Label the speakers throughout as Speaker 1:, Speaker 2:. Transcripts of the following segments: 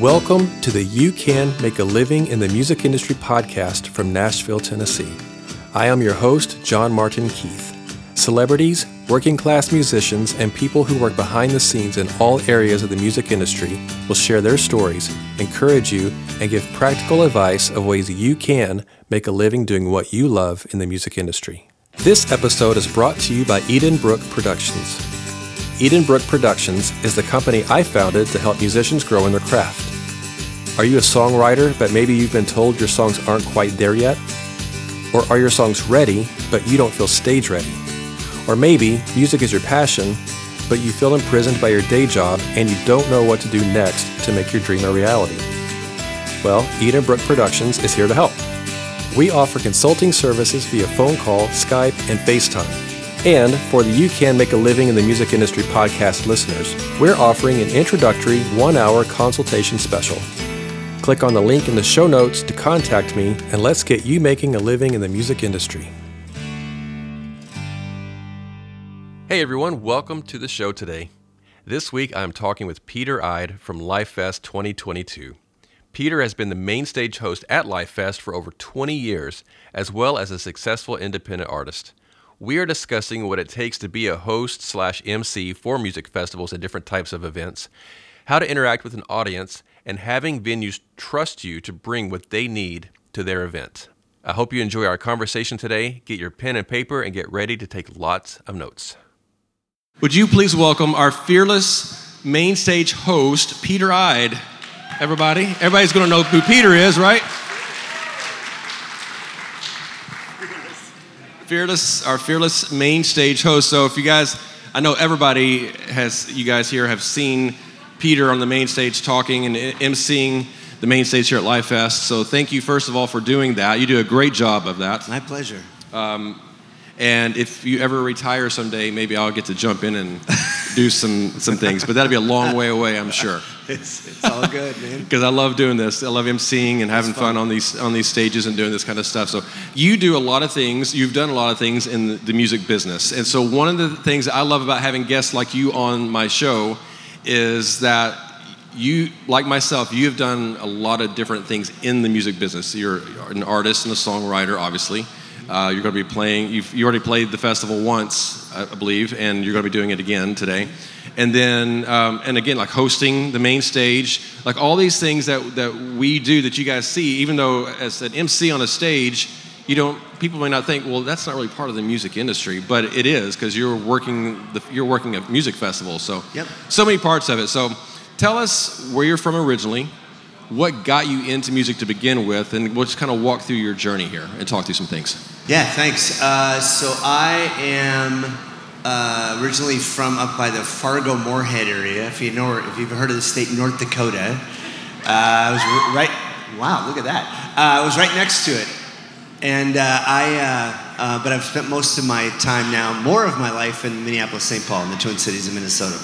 Speaker 1: Welcome to the You Can Make a Living in the Music Industry podcast from Nashville, Tennessee. I am your host, John Martin Keith. Celebrities, working class musicians, and people who work behind the scenes in all areas of the music industry will share their stories, encourage you, and give practical advice of ways you can make a living doing what you love in the music industry. This episode is brought to you by Edenbrooke Productions. Edenbrooke Productions is the company I founded to help musicians grow in their craft. Are you a songwriter, but maybe you've been told your songs aren't quite there yet? Or are your songs ready, but you don't feel stage ready? Or maybe music is your passion, but you feel imprisoned by your day job and you don't know what to do next to make your dream a reality? Well, Edenbrooke Productions is here to help. We offer consulting services via phone call, Skype, and FaceTime. And for the You Can Make a Living in the Music Industry podcast listeners, we're offering an introductory one hour consultation special. Click on the link in the show notes to contact me, and let's get you making a living in the music industry. Hey everyone, welcome to the show today. This week I'm talking with Peder Eide from Lifest 2022. Peder has been the main stage host at Lifest for over 20 years, as well as a successful independent artist. We are discussing what it takes to be a host slash MC for music festivals and different types of events, how to interact with an audience, and having venues trust you to bring what they need to their event. I hope you enjoy our conversation today. Get your pen and paper and get ready to take lots of notes. Would you please welcome our fearless main stage host, Peder Eide? Everybody? Everybody's going to know who Peder is, right? Fearless, our fearless main stage host. So if you guys, I know everybody has, you guys here have seen Peder on the main stage talking and emceeing the main stage here at Lifest. So thank you, first of all, for doing that. You do a great job of that.
Speaker 2: My pleasure. Um,
Speaker 1: and if you ever retire someday, maybe I'll get to jump in and do some, some things. But that'll be a long way away, I'm sure.
Speaker 2: It's, it's all good, man.
Speaker 1: Because I love doing this. I love emceeing and having fun. fun. on these on these stages and doing this kind of stuff. So you do a lot of things. You've done a lot of things in the, the music business. And so one of the things I love about having guests like you on my show is that you, like myself, you have done a lot of different things in the music business. You're an artist and a songwriter, obviously. Uh, you're going to be playing, you've, you already played the festival once, I believe, and you're going to be doing it again today. And then, um, and again, like hosting the main stage, like all these things that, that we do that you guys see, even though as an MC on a stage, you don't, people may not think, well, that's not really part of the music industry, but it is because you're working, the, you're working a music festival So,
Speaker 2: yep.
Speaker 1: so many parts of it. So, tell us where you're from originally, what got you into music to begin with, and we'll just kind of walk through your journey here and talk through some things.
Speaker 2: Yeah, thanks. Uh, so I am uh, originally from up by the Fargo Moorhead area. If you know, if you've heard of the state North Dakota, uh, I was right. Wow, look at that! Uh, I was right next to it, and uh, I. Uh, uh, but I've spent most of my time now, more of my life in Minneapolis, St. Paul, in the Twin Cities of Minnesota.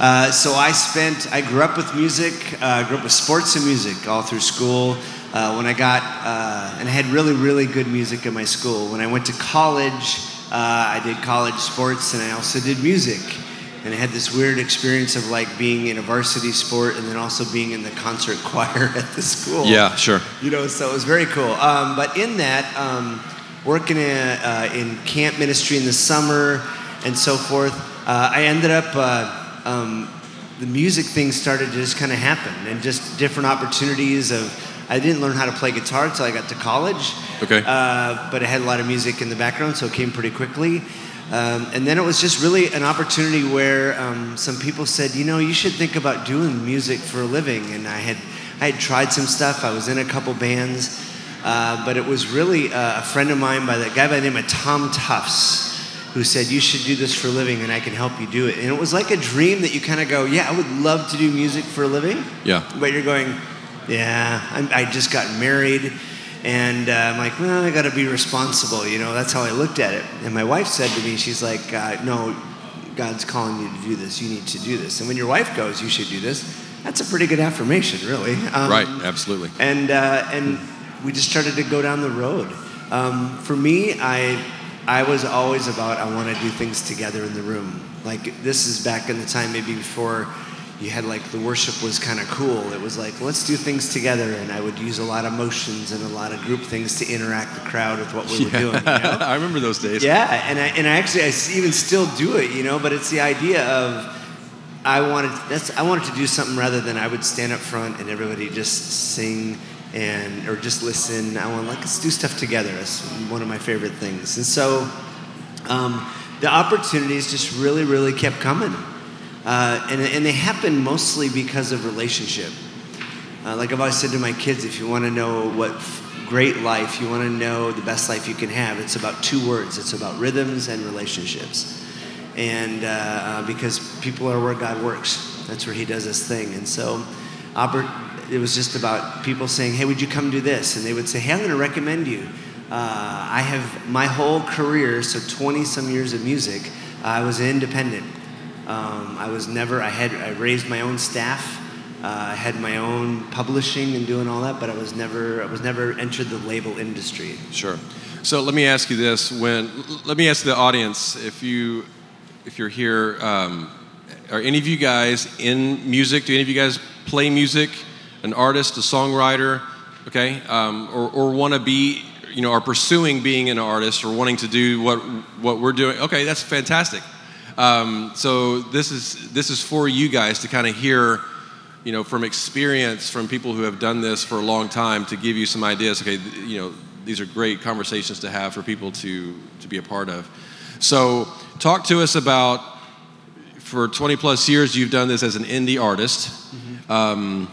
Speaker 2: Uh, so I spent, I grew up with music, uh, grew up with sports and music all through school. Uh, when I got, uh, and I had really, really good music in my school. When I went to college, I did college sports and I also did music. And I had this weird experience of like being in a varsity sport and then also being in the concert choir at the school.
Speaker 1: Yeah, sure.
Speaker 2: You know, so it was very cool. Um, but in that, um, working in, uh, in camp ministry in the summer and so forth, I ended up um, the music thing started to just kind of happen and just different opportunities of i didn't learn how to play guitar until i got to college
Speaker 1: okay
Speaker 2: uh, but i had a lot of music in the background so it came pretty quickly um, and then it was just really an opportunity where um, some people said you know you should think about doing music for a living and i had i had tried some stuff i was in a couple bands uh, but it was really uh, a friend of mine by the guy by the name of tom tufts who said, You should do this for a living and I can help you do it. And it was like a dream that you kind of go, Yeah, I would love to do music for a living.
Speaker 1: Yeah.
Speaker 2: But you're going, Yeah, I'm, i just got married. And uh, I'm like, Well, I got to be responsible. You know, that's how I looked at it. And my wife said to me, She's like, uh, No, God's calling you to do this. You need to do this. And when your wife goes, You should do this. That's a pretty good affirmation, really.
Speaker 1: Um, right, absolutely.
Speaker 2: And, uh, and we just started to go down the road. Um, for me, I I was always about I want to do things together in the room. Like this is back in the time maybe before you had like the worship was kind of cool. It was like let's do things together, and I would use a lot of motions and a lot of group things to interact the crowd with what we were doing. You know?
Speaker 1: I remember those days.
Speaker 2: Yeah, and I, and I actually I even still do it, you know. But it's the idea of I wanted that's I wanted to do something rather than I would stand up front and everybody just sing and or just listen. I want like let's do stuff together. That's one of my favorite things. And so um, the opportunities just really really kept coming. Uh, and, and they happen mostly because of relationship. Uh, like I've always said to my kids, if you want to know what great life, you want to know the best life you can have, it's about two words it's about rhythms and relationships. And uh, uh because people are where God works, that's where He does His thing. And so, Albert, it was just about people saying, Hey, would you come do this? And they would say, Hey, I'm going to recommend you. Uh, I have my whole career, so 20 some years of music, I was independent. Um, I was never, I had, I raised my own staff. Uh, I had my own publishing and doing all that, but I was never, I was never entered the label industry.
Speaker 1: Sure. So let me ask you this: When let me ask the audience if you, if you're here, um, are any of you guys in music? Do any of you guys play music? An artist, a songwriter, okay, um, or, or want to be, you know, are pursuing being an artist or wanting to do what what we're doing? Okay, that's fantastic. Um, so this is this is for you guys to kind of hear, you know, from experience from people who have done this for a long time to give you some ideas. Okay, you know, these are great conversations to have for people to to be a part of. So talk to us about for 20 plus years you've done this as an indie artist. Mm-hmm. Um,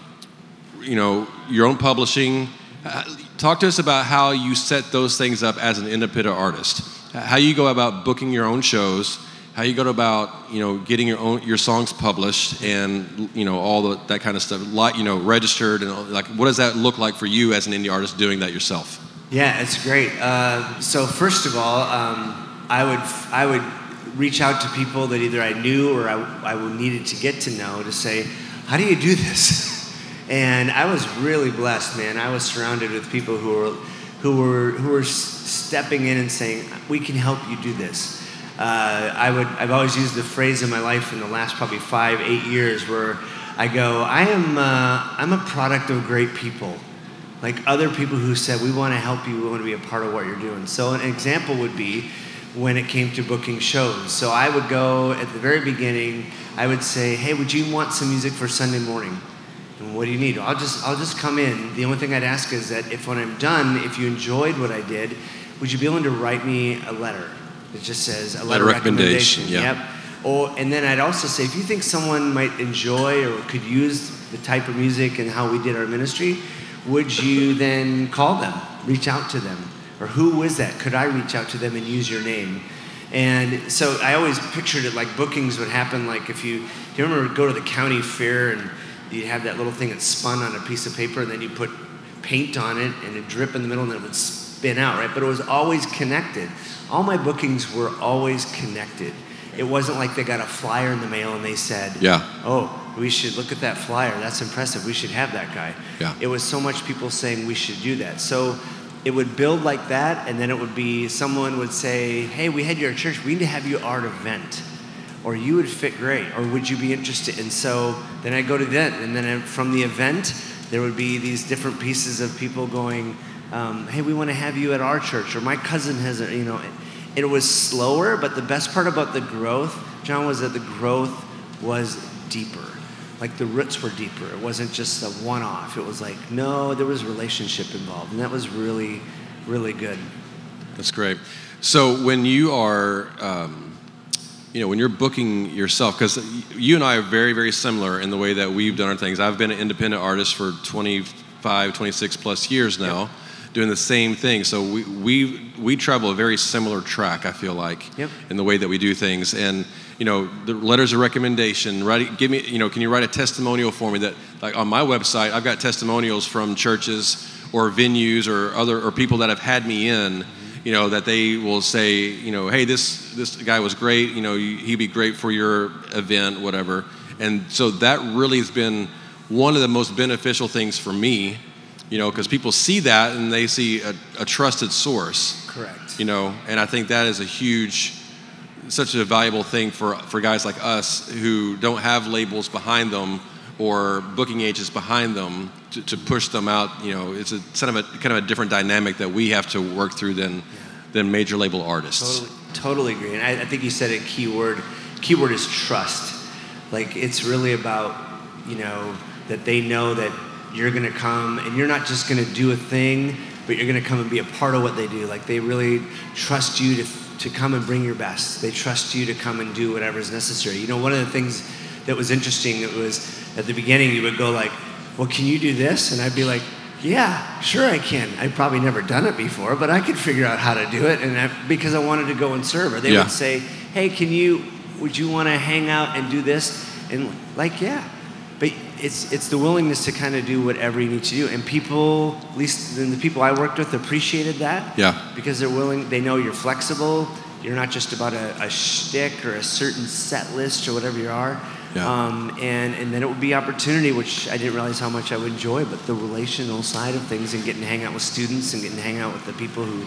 Speaker 1: you know, your own publishing. Uh, talk to us about how you set those things up as an independent artist. How you go about booking your own shows how you go about you know getting your own your songs published and you know all the, that kind of stuff like you know registered and like what does that look like for you as an indie artist doing that yourself?
Speaker 2: Yeah it's great. Uh, so first of all um, i would i would reach out to people that either i knew or I, I needed to get to know to say how do you do this? And i was really blessed man. I was surrounded with people who were who were who were stepping in and saying we can help you do this uh, I would, I've always used the phrase in my life in the last probably five, eight years where I go, I am, uh, I'm a product of great people. Like other people who said, we want to help you, we want to be a part of what you're doing. So an example would be when it came to booking shows. So I would go at the very beginning, I would say, hey, would you want some music for Sunday morning? And what do you need? I'll just, I'll just come in. The only thing I'd ask is that if when I'm done, if you enjoyed what I did, would you be willing to write me a letter? It just says a letter, recommendation.
Speaker 1: recommendation.
Speaker 2: Yeah. Yep. Or, and then I'd also say, if you think someone might enjoy or could use the type of music and how we did our ministry, would you then call them, reach out to them? Or who is that? Could I reach out to them and use your name? And so I always pictured it like bookings would happen like if you, do you remember go to the county fair and you'd have that little thing that spun on a piece of paper and then you put paint on it and it drip in the middle and it would spin out, right? But it was always connected all my bookings were always connected. It wasn't like they got a flyer in the mail and they said,
Speaker 1: "Yeah,
Speaker 2: oh, we should look at that flyer. That's impressive. We should have that guy."
Speaker 1: Yeah.
Speaker 2: It was so much people saying we should do that. So it would build like that, and then it would be someone would say, "Hey, we had you at church. We need to have you art event." Or you would fit great, or would you be interested? And so then I go to that, and then from the event, there would be these different pieces of people going, um, hey, we want to have you at our church, or my cousin has a, you know, it was slower, but the best part about the growth, John, was that the growth was deeper. Like the roots were deeper. It wasn't just a one off. It was like, no, there was relationship involved. And that was really, really good.
Speaker 1: That's great. So when you are, um, you know, when you're booking yourself, because you and I are very, very similar in the way that we've done our things. I've been an independent artist for 25, 26 plus years now. Yep doing the same thing. So we, we, we travel a very similar track, I feel like,
Speaker 2: yep.
Speaker 1: in the way that we do things. And, you know, the letters of recommendation, write, give me, you know, can you write a testimonial for me that, like on my website, I've got testimonials from churches or venues or other, or people that have had me in, you know, that they will say, you know, hey, this, this guy was great, you know, he'd be great for your event, whatever. And so that really has been one of the most beneficial things for me you know, because people see that and they see a, a, trusted source.
Speaker 2: Correct.
Speaker 1: You know, and I think that is a huge, such a valuable thing for for guys like us who don't have labels behind them or booking agents behind them to, to push them out. You know, it's a kind of a kind of a different dynamic that we have to work through than than major label artists.
Speaker 2: Totally, totally agree. And I, I think you said a key word. Keyword is trust. Like it's really about you know that they know that you're going to come and you're not just going to do a thing, but you're going to come and be a part of what they do. Like they really trust you to to come and bring your best. They trust you to come and do whatever is necessary. You know, one of the things that was interesting it was at the beginning you would go like, "Well, can you do this?" And I'd be like, "Yeah, sure I can. I've probably never done it before, but I could figure out how to do it." And I, because I wanted to go and serve, or they
Speaker 1: Yeah.
Speaker 2: would say, "Hey, can you? Would you want to hang out and do this?" And like, yeah. It's it's the willingness to kind of do whatever you need to do, and people, at least the people I worked with, appreciated that
Speaker 1: Yeah.
Speaker 2: because they're willing. They know you're flexible. You're not just about a, a shtick or a certain set list or whatever you are.
Speaker 1: Yeah.
Speaker 2: Um, and and then it would be opportunity, which I didn't realize how much I would enjoy. But the relational side of things and getting to hang out with students and getting to hang out with the people who,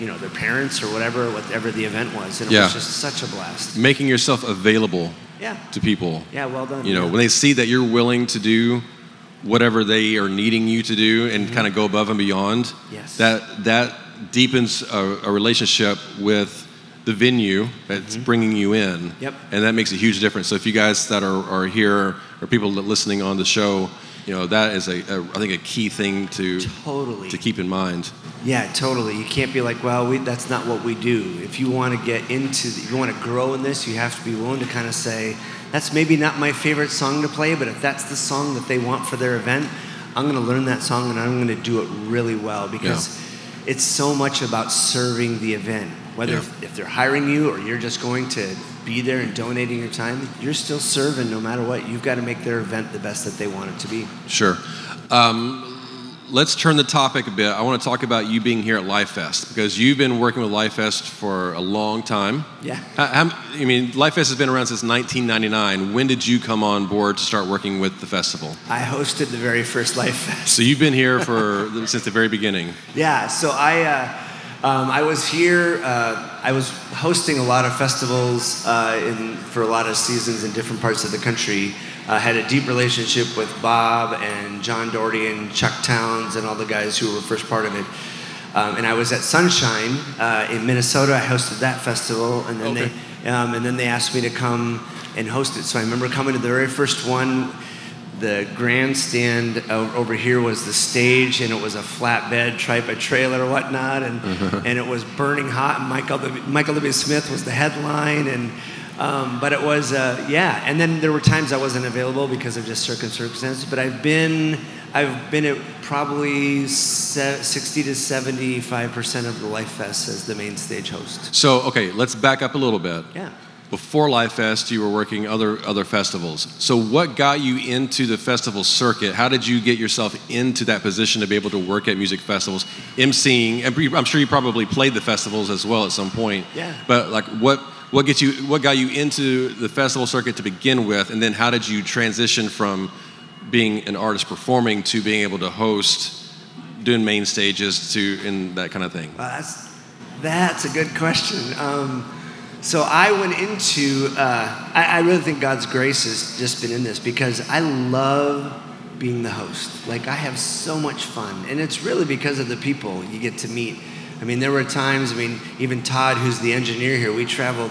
Speaker 2: you know, their parents or whatever, whatever the event was, and it
Speaker 1: Yeah.
Speaker 2: was just such a blast.
Speaker 1: Making yourself available
Speaker 2: Yeah.
Speaker 1: to people.
Speaker 2: Yeah. Well done.
Speaker 1: You know,
Speaker 2: yeah.
Speaker 1: when they see that you're willing to do whatever they are needing you to do and kind of go above and beyond,
Speaker 2: Mm-hmm. Yes.
Speaker 1: that that deepens a, a relationship with the venue that's bringing you in.
Speaker 2: Mm-hmm. Yep.
Speaker 1: And that makes a huge difference. So if you guys that are, are here or people that listening on the show, you know, that is a, a I think a key thing to
Speaker 2: Totally.
Speaker 1: to keep in mind.
Speaker 2: Yeah, totally. You can't be like, well, we, that's not what we do. If you want to get into, if you want to grow in this, you have to be willing to kind of say, that's maybe not my favorite song to play, but if that's the song that they want for their event, I'm going to learn that song and I'm going to do it really well because it's so much about serving the event. Whether
Speaker 1: Yeah.
Speaker 2: if, if they're hiring you or you're just going to be there and donating your time, you're still serving no matter what. You've got to make their event the best that they want it to be.
Speaker 1: Sure. Um, let's turn the topic a bit. I want to talk about you being here at Lifest because you've been working with Lifest for a long time.
Speaker 2: Yeah.
Speaker 1: How- how- I mean, Lifest has been around since 1999. When did you come on board to start working with the festival?
Speaker 2: I hosted the very first Lifest.
Speaker 1: So you've been here for since the very beginning.
Speaker 2: Yeah, so I, uh, um, I was here. Uh, I was hosting a lot of festivals uh, in, for a lot of seasons in different parts of the country. I had a deep relationship with Bob and John Doherty and Chuck Towns and all the guys who were first part of it. Um, and I was at Sonshine uh, in Minnesota. I hosted that festival, and then
Speaker 1: Okay.
Speaker 2: they um, and then they asked me to come and host it. So I remember coming to the very first one the grandstand over here was the stage, and it was a flatbed type of trailer or whatnot, and and it was burning hot. And Michael Michael W. Smith was the headline, and um, but it was uh, yeah. And then there were times I wasn't available because of just certain circumstances. But I've been I've been at probably sixty to seventy five percent of the Lifest as the main stage host.
Speaker 1: So okay, let's back up a little bit.
Speaker 2: Yeah.
Speaker 1: Before Lifest, you were working other other festivals. So what got you into the festival circuit? How did you get yourself into that position to be able to work at music festivals, emceeing? And I'm sure you probably played the festivals as well at some point.
Speaker 2: Yeah.
Speaker 1: But like, what what gets you what got you into the festival circuit to begin with, and then how did you transition from being an artist performing to being able to host, doing main stages to and that kind of thing?
Speaker 2: Well, that's that's a good question. Um, so I went into. Uh, I, I really think God's grace has just been in this because I love being the host. Like I have so much fun, and it's really because of the people you get to meet. I mean, there were times. I mean, even Todd, who's the engineer here, we traveled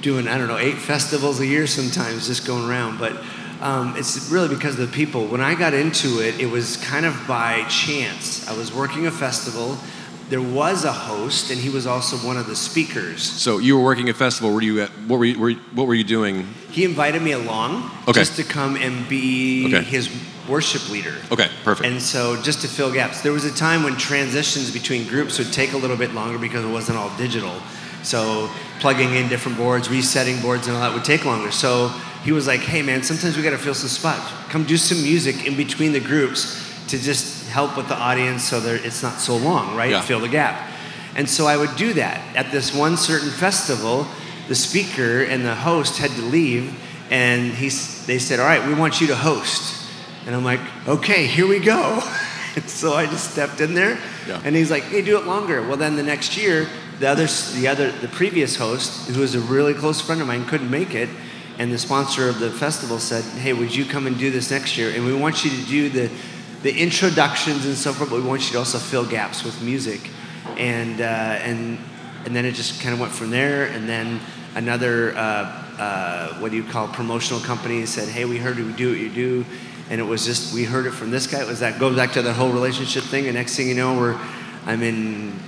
Speaker 2: doing I don't know eight festivals a year sometimes, just going around. But um, it's really because of the people. When I got into it, it was kind of by chance. I was working a festival. There was a host, and he was also one of the speakers.
Speaker 1: So you were working a festival. Were you at, what were you, were you- what were you doing?
Speaker 2: He invited me along
Speaker 1: Okay.
Speaker 2: just to come and be
Speaker 1: Okay.
Speaker 2: his worship leader.
Speaker 1: Okay, perfect.
Speaker 2: And so just to fill gaps, there was a time when transitions between groups would take a little bit longer because it wasn't all digital. So plugging in different boards, resetting boards, and all that would take longer. So he was like, "Hey, man, sometimes we got to fill some spots. Come do some music in between the groups to just help with the audience, so that it's not so long, right?
Speaker 1: Yeah.
Speaker 2: Fill the gap." And so I would do that at this one certain festival. The speaker and the host had to leave, and he, they said, "All right, we want you to host." And I'm like, "Okay, here we go." and so I just stepped in there,
Speaker 1: Yeah.
Speaker 2: and he's like, "Hey, do it longer." Well, then the next year, the other, the other, the previous host, who was a really close friend of mine, couldn't make it, and the sponsor of the festival said, "Hey, would you come and do this next year? And we want you to do the, the introductions and so forth, but we want you to also fill gaps with music." And uh, and and then it just kind of went from there. And then another, uh, uh, what do you call, promotional company said, "Hey, we heard you do what you do." And it was just we heard it from this guy. It was that goes back to the whole relationship thing. And next thing you know, we're I'm in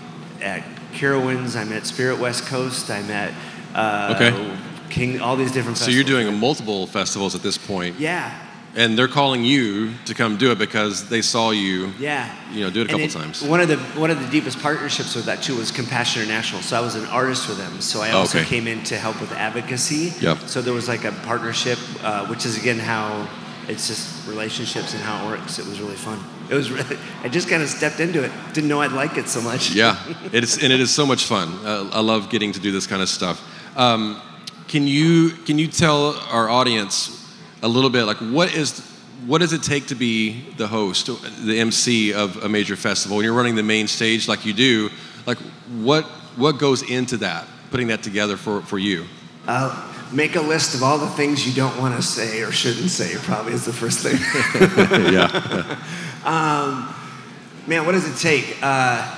Speaker 2: at Carowinds. I'm at Spirit West Coast. I'm at uh,
Speaker 1: Okay.
Speaker 2: King. All these different.
Speaker 1: So you're doing multiple festivals at this point,
Speaker 2: Yeah,
Speaker 1: and they're calling you to come do it because they saw you.
Speaker 2: yeah.
Speaker 1: You know, do it a couple times.
Speaker 2: One of the one of the deepest partnerships with that too was Compassion International. So I was an artist with them. So I also
Speaker 1: Okay.
Speaker 2: came in to help with advocacy.
Speaker 1: Yep.
Speaker 2: So there was like a partnership, uh, which is again how it's just relationships and how it works. It was really fun. It was. Really, I just kind of stepped into it. Didn't know I'd like it so much.
Speaker 1: Yeah, it's and it is so much fun. Uh, I love getting to do this kind of stuff. Um, can you can you tell our audience a little bit like what is what does it take to be the host, the MC of a major festival? When you're running the main stage like you do, like what what goes into that, putting that together for for you?
Speaker 2: Uh, make a list of all the things you don't want to say or shouldn't say. Probably is the first thing.
Speaker 1: yeah,
Speaker 2: Man, what does it take? Uh,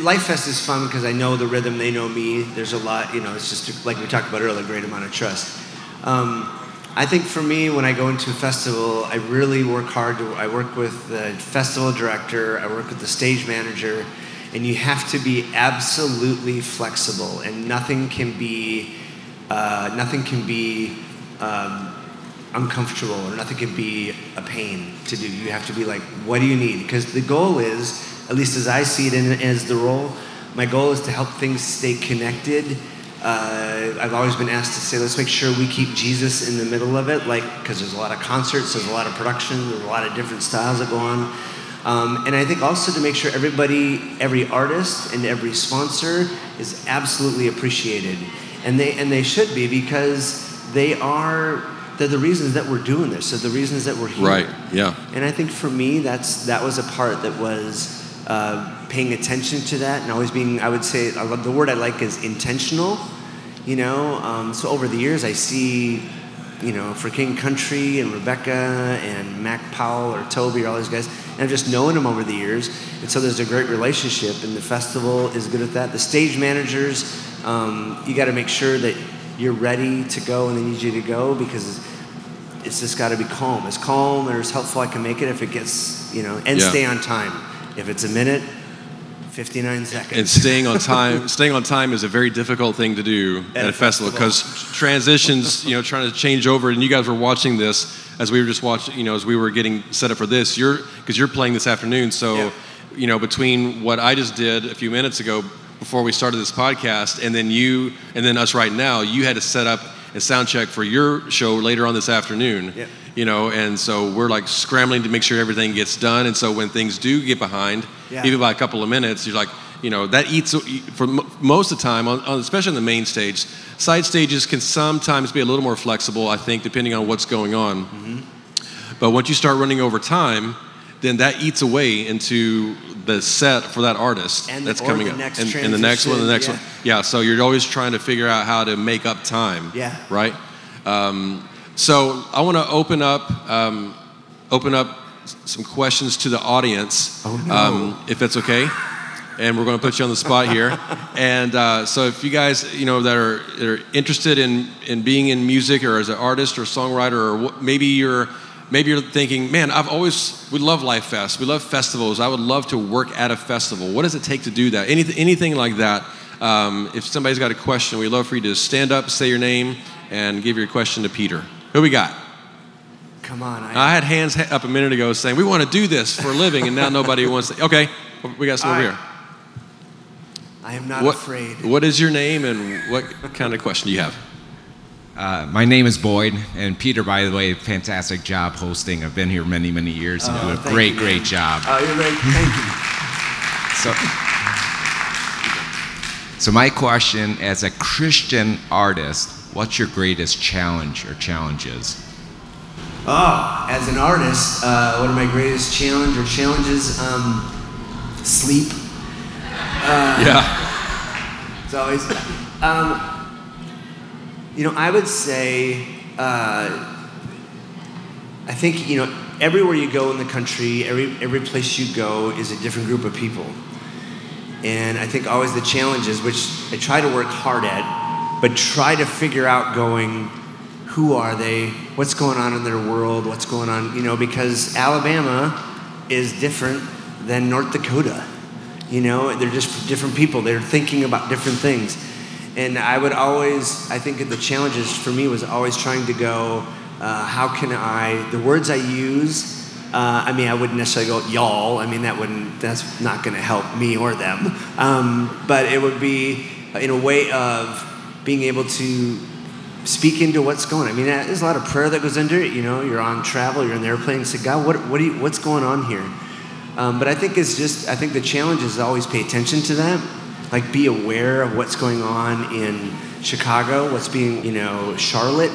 Speaker 2: Lifest is fun because I know the rhythm, they know me. There's a lot, you know, it's just like we talked about earlier, a great amount of trust. Um, I think for me, when I go into a festival, I really work hard. To, I work with the festival director, I work with the stage manager, and you have to be absolutely flexible, and nothing can be, uh, nothing can be um, uncomfortable or nothing can be a pain to do. You have to be like, what do you need? Because the goal is, at least as I see it in, as the role, my goal is to help things stay connected. Uh, I've always been asked to say, let's make sure we keep Jesus in the middle of it, like, because there's a lot of concerts, there's a lot of production, there's a lot of different styles that go on. Um, and I think also to make sure everybody, every artist and every sponsor is absolutely appreciated. And they, and they should be because they are, they're the reasons that we're doing this. They're the reasons that we're here.
Speaker 1: right. Yeah,
Speaker 2: And I think for me, that's that was a part that was uh, paying attention to that and always being. I would say I love the word I like is intentional. You know, um, so over the years I see, you know, for King Country and Rebecca and Mac Powell or Toby or all these guys, and I've just known them over the years, and so there's a great relationship. And the festival is good at that. The stage managers, um, you got to make sure that you're ready to go and they need you to go because it's just got to be calm. As calm or as helpful I can make it if it gets, you know, and
Speaker 1: Yeah.
Speaker 2: stay on time. If it's a minute, 59 seconds.
Speaker 1: and staying on time staying on time is a very difficult thing to do at,
Speaker 2: At
Speaker 1: a festival. because transitions you know trying to change over and you guys were watching this as we were just watching you know as we were getting set up for this you're because you're playing this afternoon so
Speaker 2: Yeah.
Speaker 1: you know between what i just did a few minutes ago before we started this podcast and then you and then us right now you had to set up a sound check for your show later on this afternoon
Speaker 2: Yeah.
Speaker 1: You know and so we're like scrambling to make sure everything gets done and so when things do get behind
Speaker 2: Yeah.
Speaker 1: even by a couple of minutes you're like you know that eats for mo- most of the time on, on, especially on the main stage side stages can sometimes be a little more flexible i think depending on what's going on. But once you start running over time then that eats away into the set for that artist
Speaker 2: And-
Speaker 1: that's coming
Speaker 2: the
Speaker 1: up. and, and the next one the next
Speaker 2: transition,
Speaker 1: one yeah so you're always trying to figure out how to make up time
Speaker 2: Yeah.
Speaker 1: right? Um, so i want to open up um, open up some questions to the audience
Speaker 2: Oh, no.
Speaker 1: um, if that's okay. And we're going to put you on the spot here. And uh, so if you guys you know that are, that are interested in, in being in music or as an artist or songwriter or maybe you're maybe you're thinking man i've always we love Lifest. We love festivals. I would love to work at a festival. What does it take to do that? Anything, anything like that. Um, if somebody's got a question we'd love for you to stand up say your name and give your question to Peder who we got
Speaker 2: Come on. I,
Speaker 1: I had hands up a minute ago saying we want to do this for a living, and now nobody wants to. Okay, we got some
Speaker 2: All
Speaker 1: over here.
Speaker 2: I am not
Speaker 1: What,
Speaker 2: afraid.
Speaker 1: what is your name and what kind of question do you have?
Speaker 3: Uh, my name is Boyd, and Peder, by the way, fantastic job hosting. I've been here many, many years and
Speaker 2: Oh,
Speaker 3: do a great,
Speaker 2: you,
Speaker 3: great job.
Speaker 2: Oh, you're right. Thank you.
Speaker 3: So, so my question, as a Christian artist, what's your greatest challenge or challenges?
Speaker 2: Oh, as an artist, uh, one of my greatest challenge or challenges, um, sleep.
Speaker 1: yeah.
Speaker 2: It's always. Um, you know, I would say, uh, I think, you know, everywhere you go in the country, every, every place you go is a different group of people. And I think always the challenges, which I try to work hard at, but try to figure out going, who are they? What's going on in their world? What's going on, you know, because Alabama is different than North Dakota. You know, they're just different people. They're thinking about different things. And I would always, I think the challenges for me was always trying to go, uh, how can I, the words I use, uh, I mean, I wouldn't necessarily go y'all. I mean, that wouldn't, that's not going to help me or them. Um, but it would be in a way of being able to speak into what's going on. I mean, there's a lot of prayer that goes into it. You know, you're on travel, you're in the airplane, say, God, what, what you, what's going on here? Um, but I think it's just, I think the challenge is always pay attention to that. Like, be aware of what's going on in Chicago, what's being, you know, Charlotte.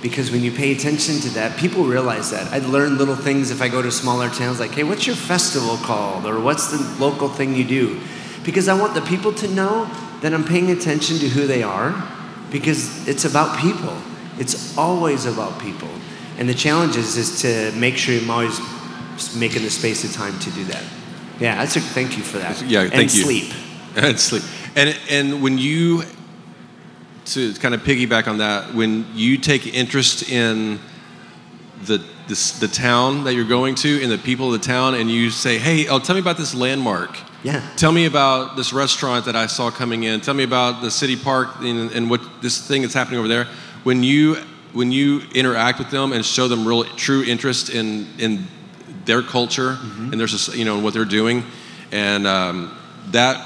Speaker 2: Because when you pay attention to that, people realize that. I learn little things if I go to smaller towns, like, hey, what's your festival called? Or what's the local thing you do? Because I want the people to know that I'm paying attention to who they are, because it's about people. It's always about people. And the challenge is, is to make sure I'm always making the space of time to do that. Yeah, that's a thank you for that.
Speaker 1: Yeah, thank
Speaker 2: and
Speaker 1: you.
Speaker 2: sleep.
Speaker 1: and sleep. And and when you to kind of piggyback on that, when you take interest in the this, the town that you're going to and the people of the town, and you say, "Hey, oh, tell me about this landmark."
Speaker 2: Yeah.
Speaker 1: Tell me about this restaurant that I saw coming in. Tell me about the city park and, and what this thing that's happening over there. When you when you interact with them and show them real true interest in in their culture
Speaker 2: Mm-hmm.
Speaker 1: and their you know what they're doing, and um, that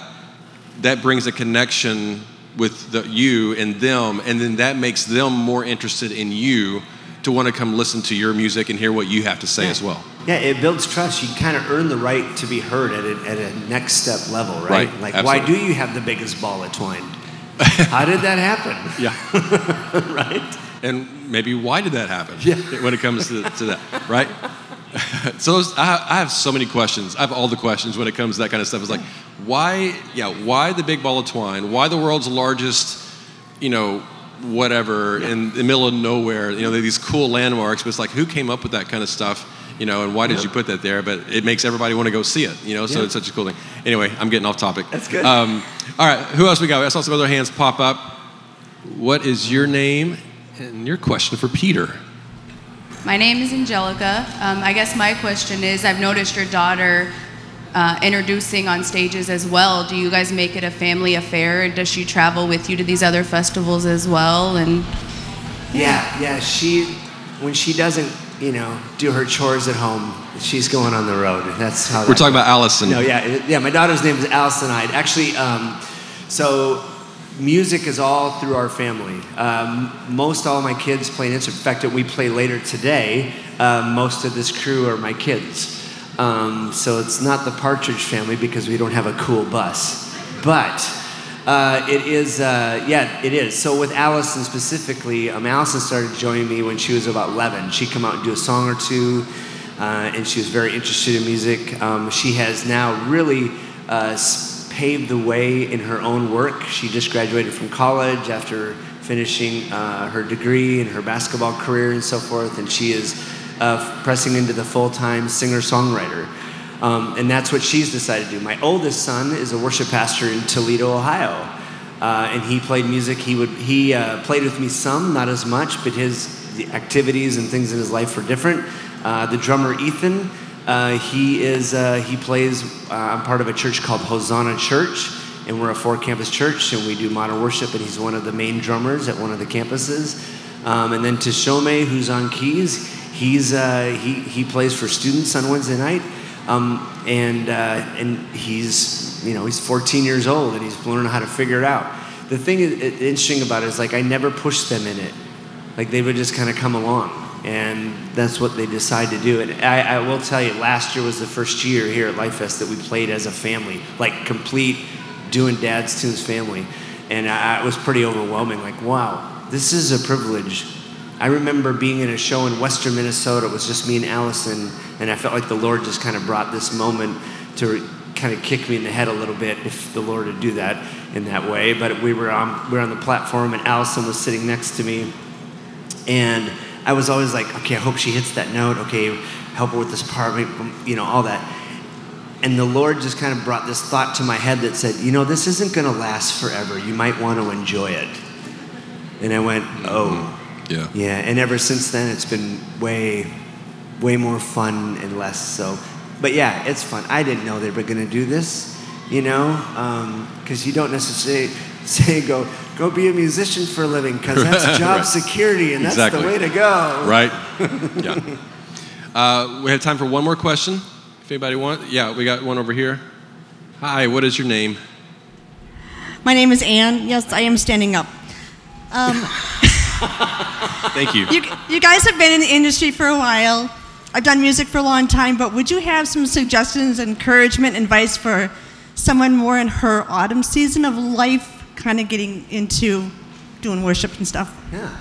Speaker 1: that brings a connection with the, you and them, and then that makes them more interested in you to want to come listen to your music and hear what you have to say as well.
Speaker 2: Yeah, it builds trust. You kind of earn the right to be heard at a, at a next step level, right?
Speaker 1: Right,
Speaker 2: Like,
Speaker 1: absolutely.
Speaker 2: why do you have the biggest ball of twine? How did that happen?
Speaker 1: Yeah.
Speaker 2: right?
Speaker 1: and maybe why did that happen
Speaker 2: Yeah.
Speaker 1: when it comes to, to that right so I, I have so many questions i have all the questions when it comes to that kind of stuff it's like why yeah why the big ball of twine why the world's largest you know whatever in the middle of nowhere you know these cool landmarks but it's like who came up with that kind of stuff you know and why did you put that there but it makes everybody want to go see it you know so
Speaker 2: Yeah.
Speaker 1: it's such a cool thing anyway i'm getting off topic
Speaker 2: That's good.
Speaker 1: um, all right who else we got i saw some other hands pop up what is your name and your question for Peder?
Speaker 4: My name is Angelica. Um, I guess my question is I've noticed your daughter uh, introducing on stages as well. Do you guys make it a family affair? Does she travel with you to these other festivals as well? And
Speaker 2: Yeah, yeah. She, when she doesn't, you know, do her chores at home, she's going on the road. That's how.
Speaker 1: We're
Speaker 2: that
Speaker 1: talking about Allison.
Speaker 2: No, yeah, yeah. My daughter's name is Allison Eide. Actually, um, so music is all through our family. Um, most all my kids play an instrument. In fact, we play later today. Uh, most of this crew are my kids. Um, so it's not the Partridge family because we don't have a cool bus. But uh, it is, uh, yeah, it is. So with Allison specifically, um, Allison started joining me when she was about 11. She'd come out and do a song or two, uh, and she was very interested in music. Um, she has now really uh, paved the way in her own work. She just graduated from college after finishing uh, her degree and her basketball career and so forth, and she is uh, pressing into the full-time singer-songwriter. Um, and that's what she's decided to do. My oldest son is a worship pastor in Toledo, Ohio, uh, and he played music. He would he uh, played with me some, not as much, but his activities and things in his life were different. Uh, the drummer Ethan, uh, he is uh, he plays. Uh, I'm part of a church called Hosanna Church, and we're a four-campus church, and we do modern worship. And he's one of the main drummers at one of the campuses. Um, and then Tishome who's on keys, he's uh, he he plays for students on Wednesday night. Um, and uh, and he's you know he's 14 years old and he's learning how to figure it out. The thing is, it- interesting about it is like I never pushed them in it, like they would just kind of come along, and that's what they decide to do. And I, I will tell you, last year was the first year here at Lifest that we played as a family, like complete doing dad's tunes family, and I, it was pretty overwhelming. Like wow, this is a privilege I remember being in a show in western Minnesota. It was just me and Allison, and I felt like the Lord just kind of brought this moment to kind of kick me in the head a little bit if the Lord would do that in that way. But we were on we were on the platform, and Allison was sitting next to me, and I was always like, okay, I hope she hits that note. Okay, help her with this part, you know, all that. And the Lord just kind of brought this thought to my head that said, you know, this isn't going to last forever. You might want to enjoy it. And I went, oh,
Speaker 1: Yeah.
Speaker 2: yeah. And ever since then, it's been way, way more fun and less so. But yeah, it's fun. I didn't know they were going to do this, you know, because you don't necessarily say go go be a musician for a living because that's job
Speaker 1: Right.
Speaker 2: security and that's
Speaker 1: Exactly.
Speaker 2: the way to go.
Speaker 1: Right? yeah. Uh, we have time for one more question. If anybody want, yeah, we got one over here. Hi, what is your name?
Speaker 5: My name is Anne. Yes, I am standing up. Um,
Speaker 1: Thank you.
Speaker 5: you, you guys have been in the industry for a while. I've done music for a long time, but would you have some suggestions, encouragement, advice for someone more in her autumn season of life, kind of getting into doing worship and stuff?
Speaker 2: Yeah.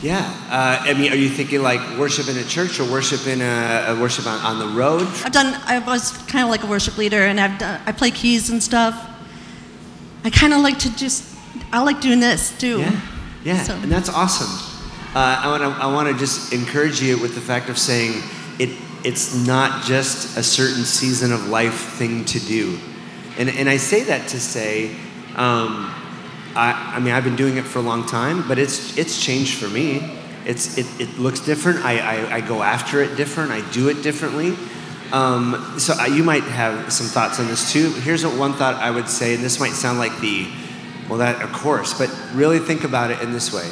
Speaker 2: Yeah. Uh, I mean, are you thinking like worship in a church or worship in a, a worship on, on the road?
Speaker 5: I've done. I was kind of like a worship leader, and I've done. I play keys and stuff. I kind of like to just. I like doing this too.
Speaker 2: Yeah, yeah,
Speaker 5: So-
Speaker 2: and that's awesome. Uh, I want to I want to just encourage you with the fact of saying it. It's not just a certain season of life thing to do, and and I say that to say, um, I I mean I've been doing it for a long time, but it's it's changed for me. It's it, it looks different. I, I I go after it different. I do it differently. Um, so I, you might have some thoughts on this too. Here's what one thought I would say, and this might sound like the well, that of course, but really think about it in this way: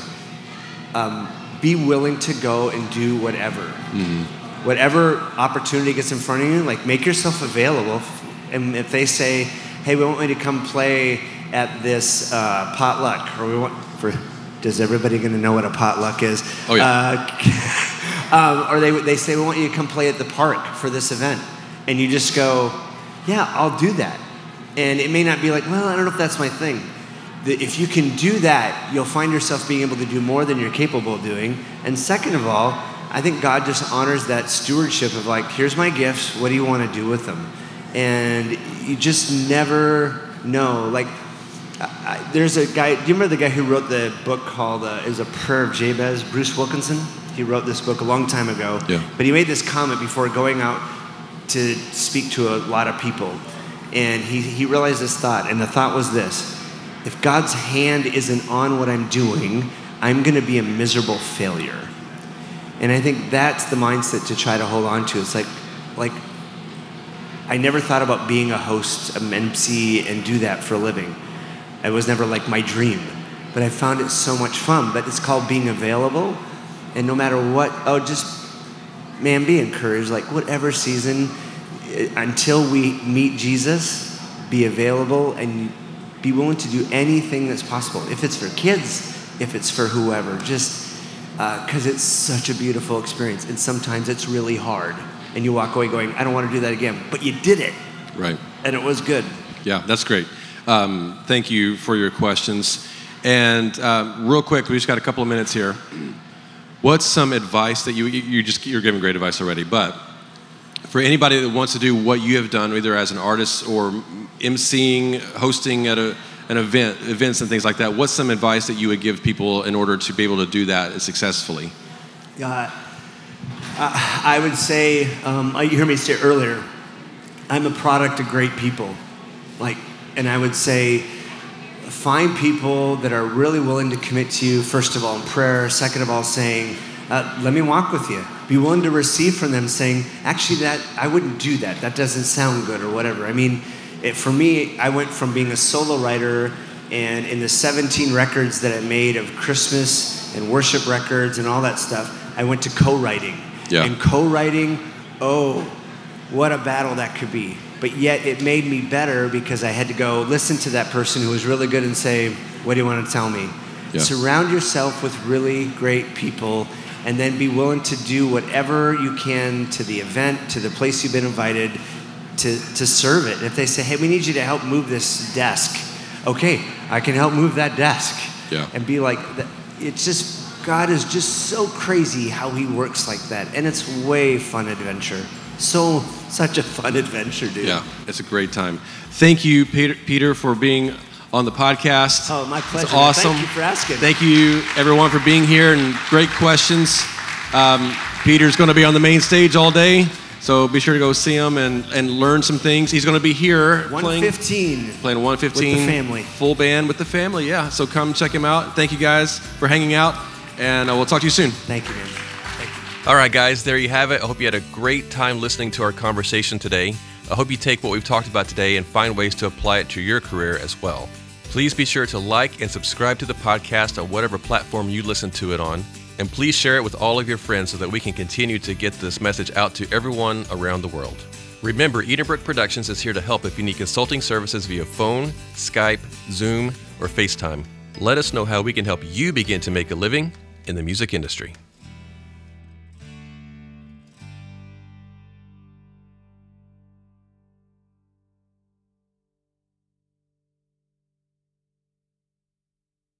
Speaker 2: um, be willing to go and do whatever, whatever opportunity gets in front of you. Like make yourself available, and if they say, "Hey, we want you to come play at this uh, potluck," or we want for, does everybody going to know what a potluck is?
Speaker 1: Oh, yeah.
Speaker 2: Uh, um, or they they say, "We want you to come play at the park for this event," and you just go, "Yeah, I'll do that." And it may not be like, well, I don't know if that's my thing. If you can do that, you'll find yourself being able to do more than you're capable of doing. And second of all, I think God just honors that stewardship of like, here's my gifts, what do you want to do with them? And you just never know. Like, I, I- there's a guy, do you remember the guy who wrote the book called, uh, is a Prayer of Jabez, Bruce Wilkinson? He wrote this book a long time ago.
Speaker 1: Yeah.
Speaker 2: But he made this comment before going out to speak to a lot of people. And he, he realized this thought, and the thought was this if God's hand isn't on what I'm doing, I'm going to be a miserable failure. And I think that's the mindset to try to hold on to. It's like, like, I never thought about being a host, an MC, and do that for a living. It was never like my dream, but I found it so much fun. But it's called being available, and no matter what, oh, just man, be encouraged. Like whatever season, eh, until we meet Jesus, be available and be willing to do anything that's possible. If it's for kids, if it's for whoever, just because it's such a beautiful experience. And sometimes it's really hard, and you walk away going, "I don't want to do that again," but you did it,
Speaker 1: Right.
Speaker 2: and it was good.
Speaker 1: Yeah, that's great. Um, thank you for your questions. And um, real quick, we just got a couple of minutes here. What's some advice that you you just you're giving great advice already, but for anybody that wants to do what you have done, either as an artist or emceeing, hosting at a, an event, events and things like that, what's some advice that you would give people in order to be able to do that successfully?
Speaker 2: Uh, I would say, um, you heard me say earlier, I'm a product of great people. Like, and I would say, find people that are really willing to commit to you, first of all, in prayer, second of all, saying, uh, let me walk with you. Be willing to receive from them, saying, actually, that I wouldn't do that. That doesn't sound good, or whatever. I mean, it, for me, I went from being a solo writer, and in the 17 records that I made of Christmas and worship records and all that stuff, I went to co-writing.
Speaker 1: Yeah.
Speaker 2: And co-writing, oh, what a battle that could be. But yet it made me better because I had to go listen to that person who was really good and say, What do you want to tell me?
Speaker 1: Yeah.
Speaker 2: Surround yourself with really great people and then be willing to do whatever you can to the event, to the place you've been invited to, to serve it. If they say, Hey, we need you to help move this desk, okay, I can help move that desk.
Speaker 1: Yeah.
Speaker 2: And be like, it's just, God is just so crazy how He works like that. And it's way fun adventure. so such a fun adventure, dude.
Speaker 6: Yeah, it's a great time. Thank you, Peder, Peder for being on the podcast.
Speaker 2: Oh, my pleasure.
Speaker 6: It's awesome.
Speaker 2: Thank you for asking.
Speaker 6: Thank you, everyone, for being here and great questions. Um, Peder's going to be on the main stage all day, so be sure to go see him and, and learn some things. He's going to be here playing
Speaker 2: 115.
Speaker 6: playing 115
Speaker 2: With the family.
Speaker 6: full band with the family. Yeah, so come check him out. Thank you guys for hanging out, and uh, we'll talk to you soon.
Speaker 2: Thank you, man.
Speaker 1: All right, guys, there you have it. I hope you had a great time listening to our conversation today. I hope you take what we've talked about today and find ways to apply it to your career as well. Please be sure to like and subscribe to the podcast on whatever platform you listen to it on. And please share it with all of your friends so that we can continue to get this message out to everyone around the world. Remember, Edenbrooke Productions is here to help if you need consulting services via phone, Skype, Zoom, or FaceTime. Let us know how we can help you begin to make a living in the music industry.